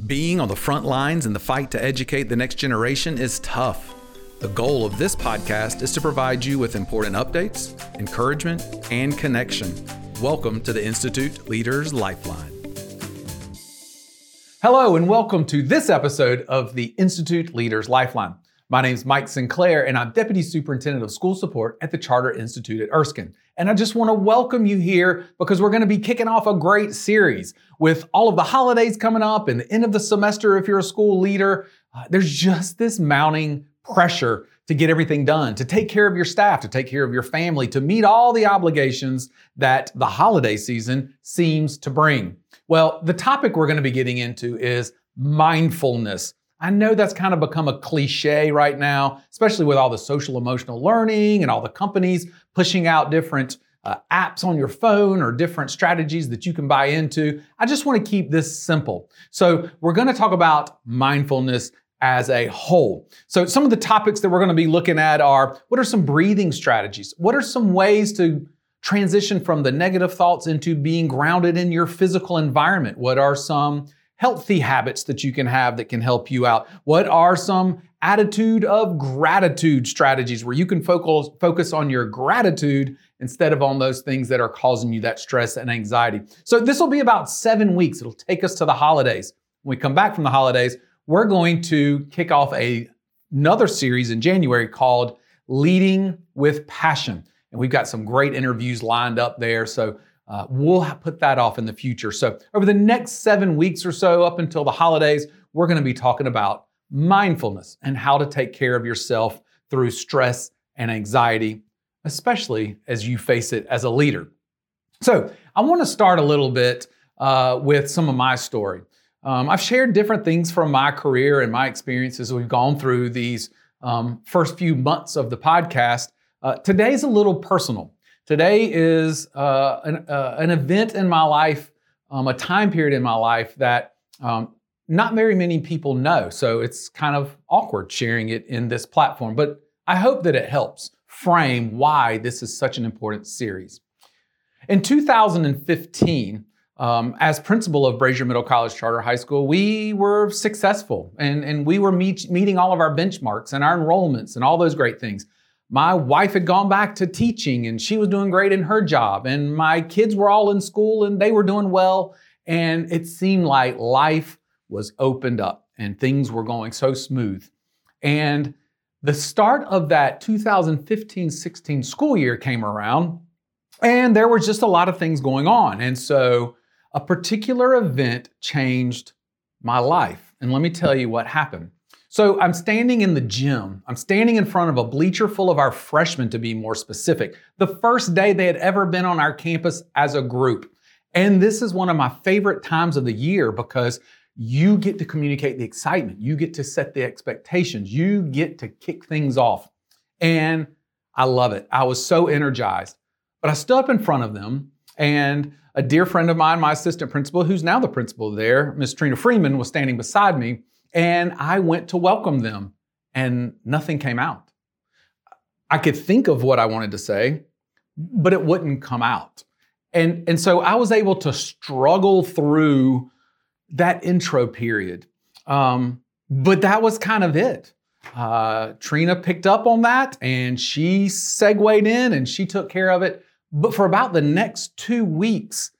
Being on the front lines in the fight to educate the next generation is tough. The goal of this podcast is to provide you with important updates, encouragement, and connection. Welcome to the Institute Leaders Lifeline. Hello, and welcome to this episode of the Institute Leaders Lifeline. My name is Mike Sinclair, and I'm Deputy Superintendent of School Support at the Charter Institute at Erskine. And I just want to welcome you here because we're going to be kicking off a great series with all of the holidays coming up and the end of the semester if you're a school leader. Uh, there's just this mounting pressure to get everything done, to take care of your staff, to take care of your family, to meet all the obligations that the holiday season seems to bring. Well, the topic we're going to be getting into is mindfulness. I know that's kind of become a cliche right now, especially with all the social emotional learning and all the companies pushing out different uh, apps on your phone or different strategies that you can buy into. I just want to keep this simple. So, we're going to talk about mindfulness as a whole. So, some of the topics that we're going to be looking at are what are some breathing strategies? What are some ways to transition from the negative thoughts into being grounded in your physical environment? What are some healthy habits that you can have that can help you out? What are some attitude of gratitude strategies where you can focus focus on your gratitude instead of on those things that are causing you that stress and anxiety. So this will be about 7 weeks. It'll take us to the holidays. When we come back from the holidays, we're going to kick off a another series in January called Leading with Passion. And we've got some great interviews lined up there. So uh, we'll put that off in the future. So, over the next seven weeks or so, up until the holidays, we're going to be talking about mindfulness and how to take care of yourself through stress and anxiety, especially as you face it as a leader. So, I want to start a little bit uh, with some of my story. Um, I've shared different things from my career and my experiences we've gone through these um, first few months of the podcast. Uh, today's a little personal. Today is uh, an, uh, an, event in my life, um, a time period in my life that um, not very many people know. So it's kind of awkward sharing it in this platform, but I hope that it helps frame why this is such an important series. In 2015, um, as principal of Brashier Middle College Charter High School, we were successful and, and we were meet, meeting all of our benchmarks and our enrollments and all those great things my wife had gone back to teaching and she was doing great in her job. And my kids were all in school and they were doing well. And it seemed like life was opened up and things were going so smooth. And the start of that 2015 16 school year came around and there was just a lot of things going on. And so a particular event changed my life. And let me tell you what happened. So I'm standing in the gym. I'm standing in front of a bleacher full of our freshmen, to be more specific. The first day they had ever been on our campus as a group. And this is one of my favorite times of the year because you get to communicate the excitement. You get to set the expectations. You get to kick things off. And I love it. I was so energized. But I stood up in front of them, and a dear friend of mine, my assistant principal, who's now the principal there, Miss Trina Freeman, was standing beside me. And I went to welcome them, and nothing came out. I could think of what I wanted to say, but it wouldn't come out. And, and so I was able to struggle through that intro period. Um, but that was kind of it. Uh, Trina picked up on that and she segued in and she took care of it. But for about the next two weeks,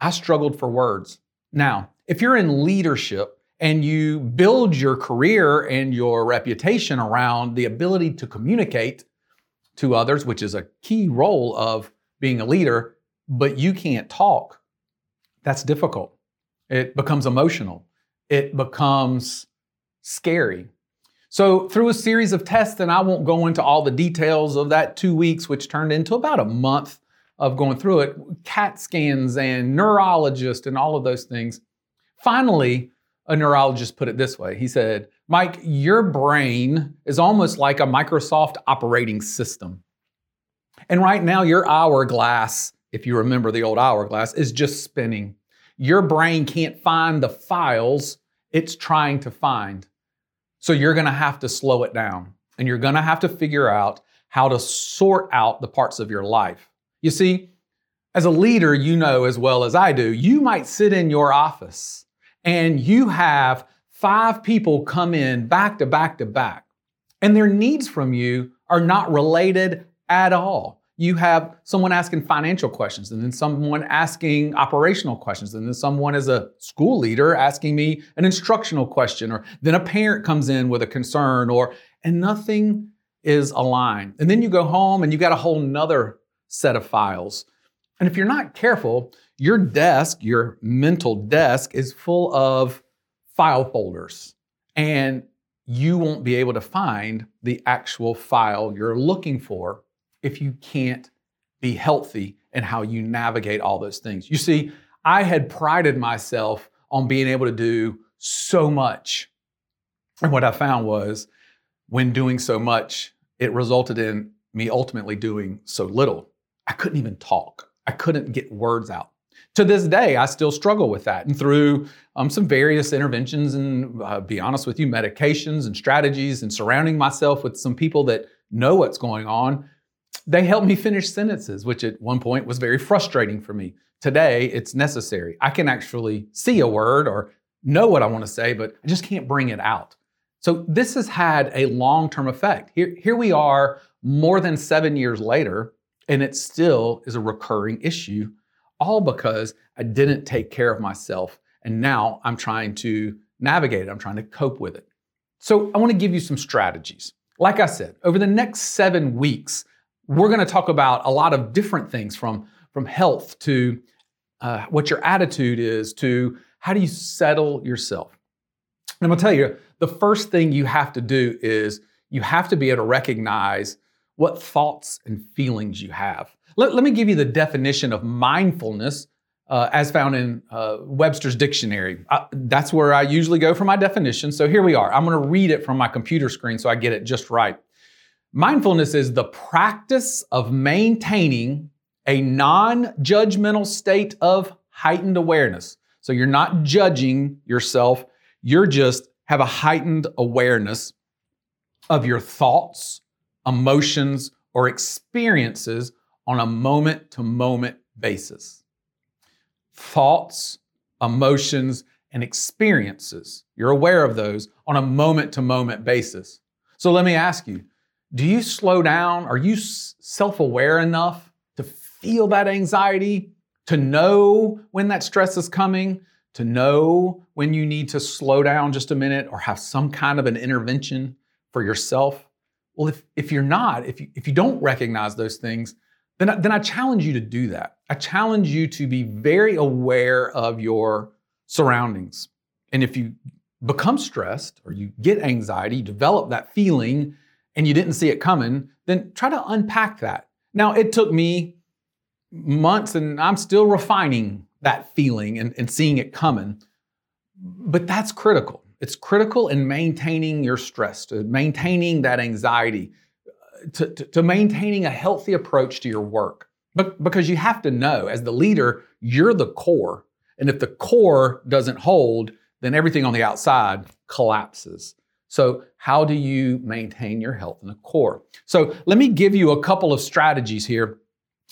I struggled for words. Now, if you're in leadership, and you build your career and your reputation around the ability to communicate to others, which is a key role of being a leader, but you can't talk, that's difficult. It becomes emotional, it becomes scary. So, through a series of tests, and I won't go into all the details of that two weeks, which turned into about a month of going through it, CAT scans and neurologist and all of those things. Finally, a neurologist put it this way. He said, Mike, your brain is almost like a Microsoft operating system. And right now, your hourglass, if you remember the old hourglass, is just spinning. Your brain can't find the files it's trying to find. So you're going to have to slow it down and you're going to have to figure out how to sort out the parts of your life. You see, as a leader, you know as well as I do, you might sit in your office and you have five people come in back to back to back, and their needs from you are not related at all. You have someone asking financial questions, and then someone asking operational questions, and then someone as a school leader asking me an instructional question, or then a parent comes in with a concern, or and nothing is aligned. And then you go home and you got a whole nother set of files. And if you're not careful, your desk, your mental desk, is full of file folders. And you won't be able to find the actual file you're looking for if you can't be healthy in how you navigate all those things. You see, I had prided myself on being able to do so much. And what I found was when doing so much, it resulted in me ultimately doing so little. I couldn't even talk, I couldn't get words out. To this day, I still struggle with that. And through um, some various interventions and, uh, be honest with you, medications and strategies and surrounding myself with some people that know what's going on, they help me finish sentences, which at one point was very frustrating for me. Today, it's necessary. I can actually see a word or know what I want to say, but I just can't bring it out. So this has had a long-term effect. Here, here we are more than seven years later, and it still is a recurring issue, all because I didn't take care of myself. And now I'm trying to navigate it, I'm trying to cope with it. So I want to give you some strategies. Like I said, over the next seven weeks, we're to talk about a lot of different things from, from health to uh, what your attitude is to how do you settle yourself. And I'm to tell you, the first thing you have to do is you have to be able to recognize what thoughts and feelings you have. Let, let me give you the definition of mindfulness uh, as found in uh, Webster's dictionary. Uh, that's where I usually go for my definition. So here we are. I'm going to read it from my computer screen so I get it just right. Mindfulness is the practice of maintaining a non judgmental state of heightened awareness. So you're not judging yourself, you're just have a heightened awareness of your thoughts, emotions, or experiences on a moment to moment basis. Thoughts, emotions, and experiences. You're aware of those on a moment to moment basis. So let me ask you do you slow down? Are you self aware enough to feel that anxiety, to know when that stress is coming, to know when you need to slow down just a minute or have some kind of an intervention for yourself? Well, if, if you're not, if you, if you don't recognize those things, then I, then I challenge you to do that. I challenge you to be very aware of your surroundings. And if you become stressed or you get anxiety, you develop that feeling, and you didn't see it coming, then try to unpack that. Now, it took me months, and I'm still refining that feeling and, and seeing it coming. But that's critical. It's critical in maintaining your stress, to maintaining that anxiety, uh, to, to, to maintaining a healthy approach to your work. But, because you have to know, as the leader, you're the core. And if the core doesn't hold, then everything on the outside collapses. So, how do you maintain your health in the core? So, let me give you a couple of strategies here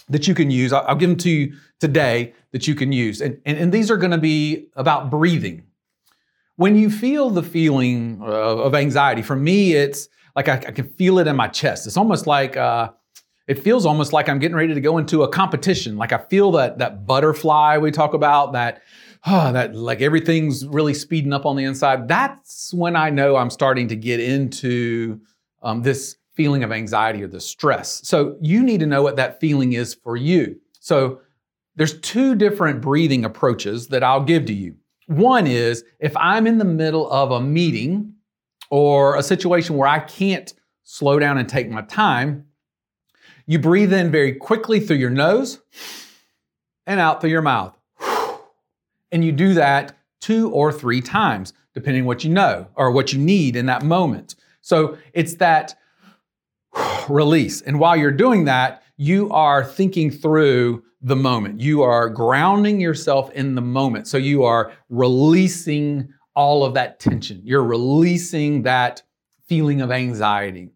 that you can use. I'll, give them to you today that you can use. And, and, and these are going to be about breathing. When you feel the feeling of anxiety, for me, it's like I, I can feel it in my chest. It's almost like, uh, it feels almost like I'm getting ready to go into a competition. Like I feel that, that butterfly we talk about, that, oh, that like everything's really speeding up on the inside. That's when I know I'm starting to get into um, this feeling of anxiety or the stress. So you need to know what that feeling is for you. So there's two different breathing approaches that I'll give to you. One is if I'm in the middle of a meeting or a situation where I can't slow down and take my time, you breathe in very quickly through your nose and out through your mouth. And you do that two or three times, depending what you know or what you need in that moment. So it's that release. And while you're doing that, you are thinking through the moment. You are grounding yourself in the moment. So you are releasing all of that tension. You're releasing that feeling of anxiety.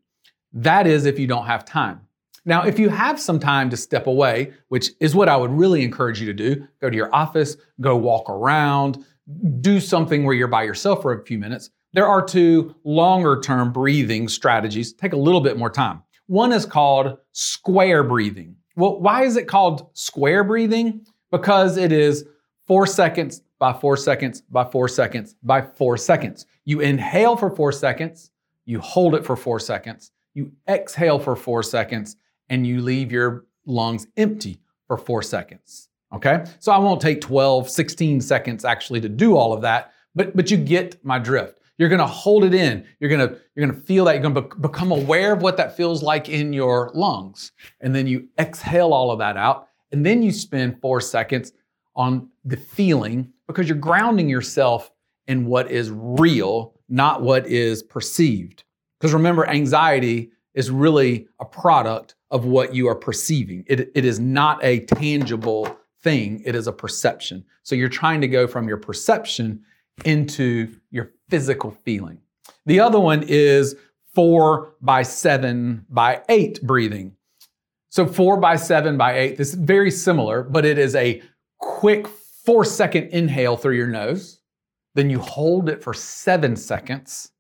That is if you don't have time. Now, if you have some time to step away, which is what I would really encourage you to do, go to your office, go walk around, do something where you're by yourself for a few minutes. There are two longer term breathing strategies, take a little bit more time. One is called square breathing. Well, why is it called square breathing? Because it is four seconds by four seconds by four seconds by four seconds. You inhale for four seconds, you hold it for four seconds, you exhale for four seconds, and you leave your lungs empty for four seconds. Okay? So I won't take 12, 16 seconds actually to do all of that, but, but you get my drift. You're gonna hold it in. You're gonna, you're gonna feel that. You're gonna be- become aware of what that feels like in your lungs. And then you exhale all of that out. And then you spend four seconds on the feeling because you're grounding yourself in what is real, not what is perceived. Because remember, anxiety is really a product of what you are perceiving. It, it is not a tangible thing, it is a perception. So you're trying to go from your perception into your physical feeling. The other one is four by seven by eight breathing. So four by seven by eight, this is very similar, but it is a quick four second inhale through your nose. Then you hold it for seven seconds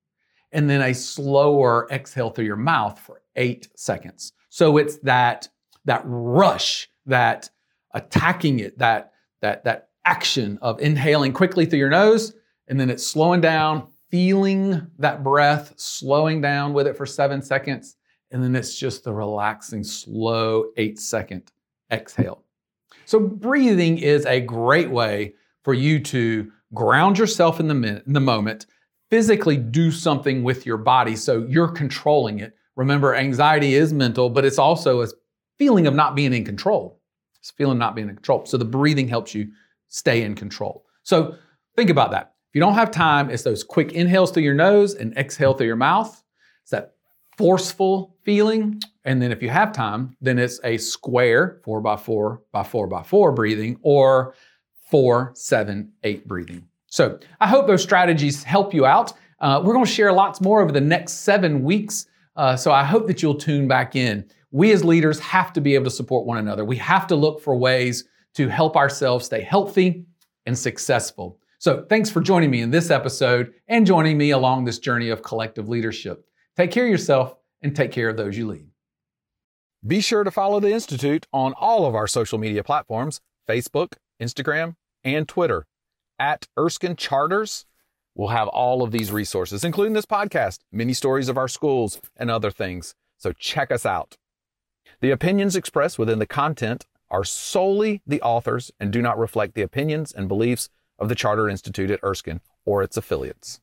and then a slower exhale through your mouth for eight seconds. So it's that, that rush, that attacking it, that, that, that action of inhaling quickly through your nose, and then it's slowing down, feeling that breath, slowing down with it for seven seconds, and then it's just the relaxing, slow eight second exhale. So, breathing is a great way for you to ground yourself in the, min- in the moment, physically do something with your body so you're controlling it. Remember, anxiety is mental, but it's also a feeling of not being in control. It's feeling not being in control. So, the breathing helps you stay in control. So, think about that. If you don't have time, it's those quick inhales through your nose and exhale through your mouth. It's that forceful feeling. And then if you have time, then it's a square four by four by four by four breathing or four, seven, eight breathing. So I hope those strategies help you out. Uh, we're going to share lots more over the next seven weeks. Uh, so I hope that you'll tune back in. We as leaders have to be able to support one another. We have to look for ways to help ourselves stay healthy and successful. So thanks for joining me in this episode and joining me along this journey of collective leadership. Take care of yourself and take care of those you lead. Be sure to follow the Institute on all of our social media platforms Facebook, Instagram, and Twitter. At Erskine Charters, we'll have all of these resources, including this podcast, many stories of our schools, and other things. So check us out. The opinions expressed within the content are solely the authors and do not reflect the opinions and beliefs of the Charter Institute at Erskine or its affiliates.